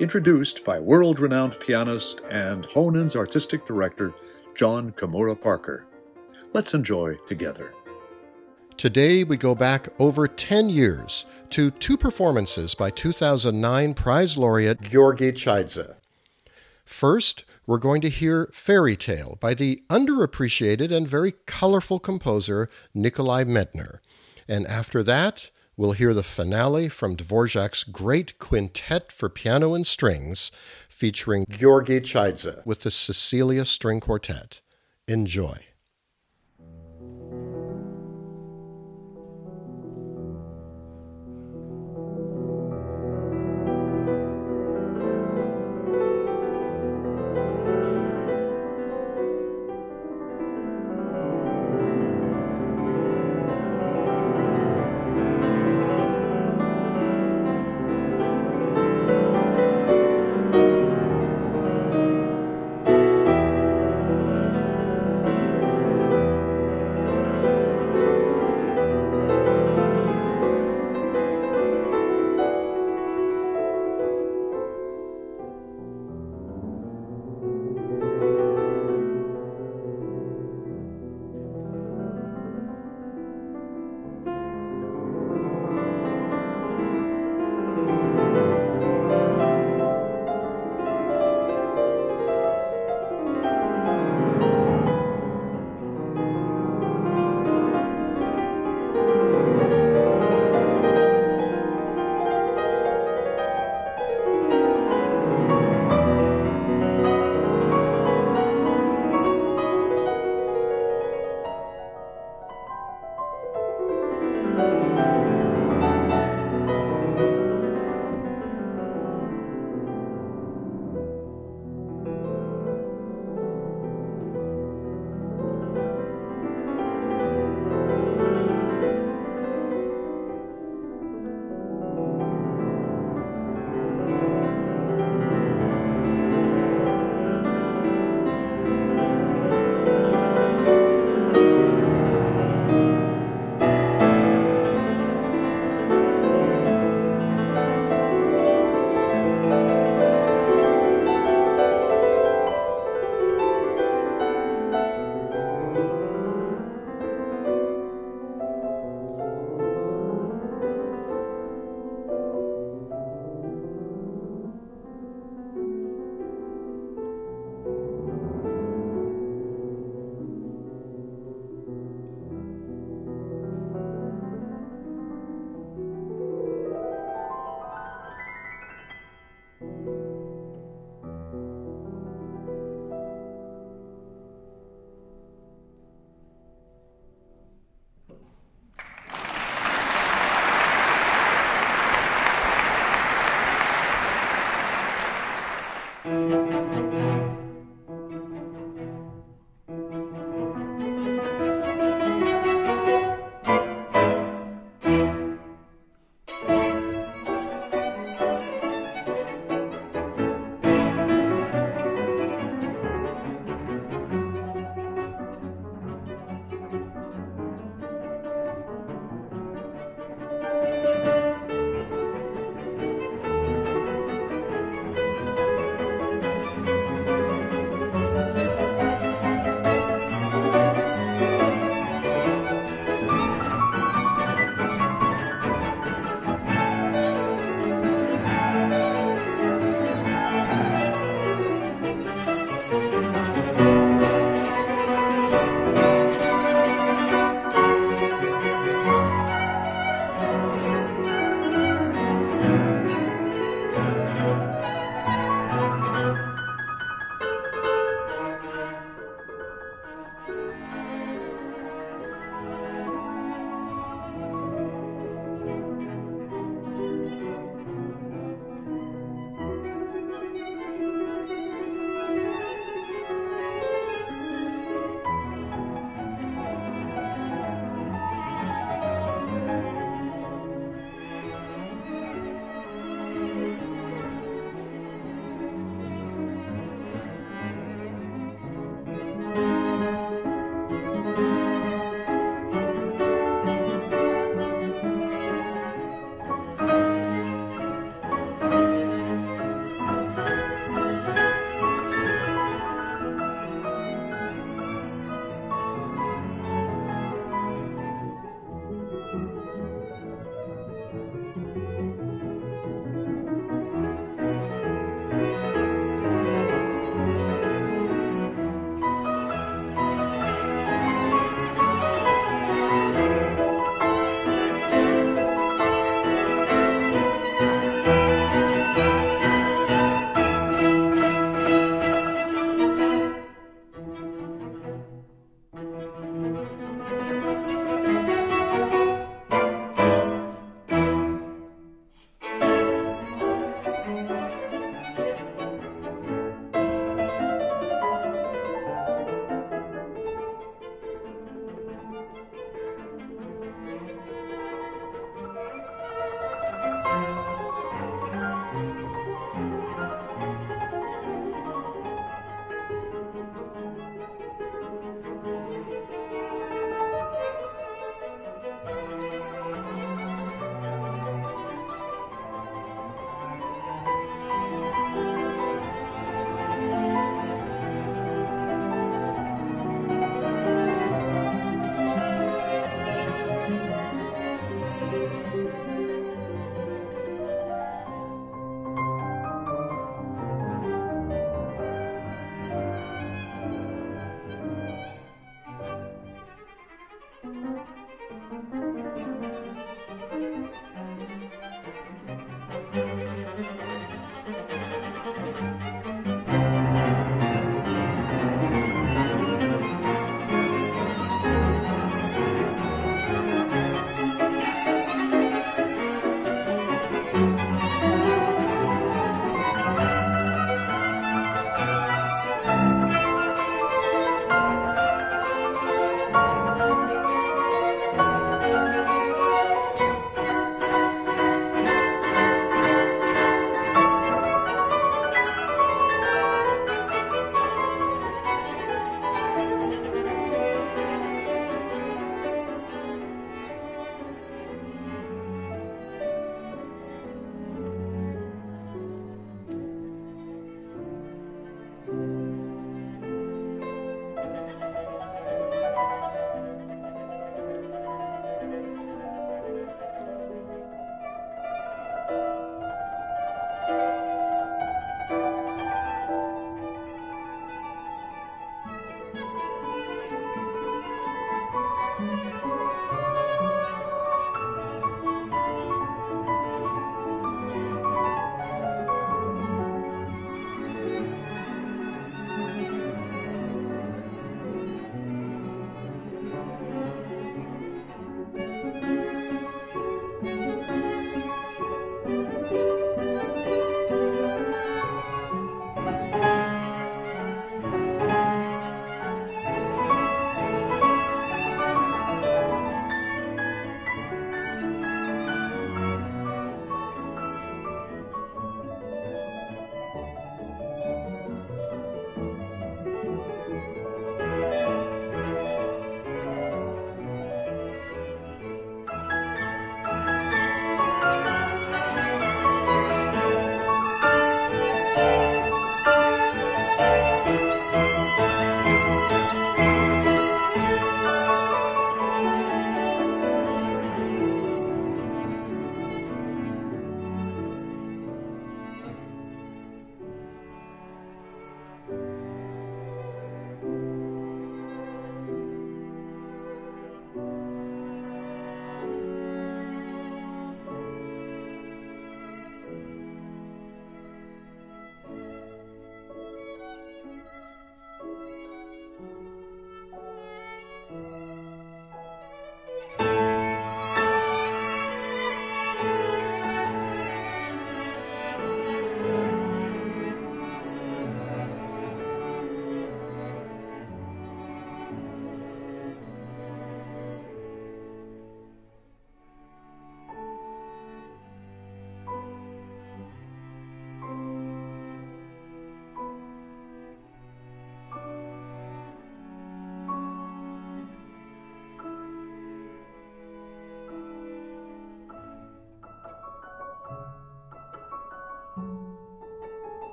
introduced by world renowned pianist and Honen's artistic director, Jon Kimura Parker. Let's enjoy together. Today we go back over 10 years to two performances by 2009 prize laureate Georgi Chaidze. First, we're going to hear Fairy Tale by the underappreciated and very colorful composer Nikolai Medtner. And after that, we'll hear the finale from Dvorak's great quintet for piano and strings, featuring Georgi Chaidze with the Cecilia String Quartet. Enjoy.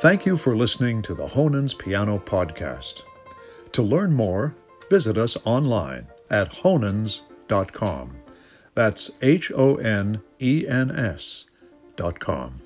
Thank you for listening to the Honens Piano Podcast. To learn more, visit us online at honens.com. That's H O N E N S dot com.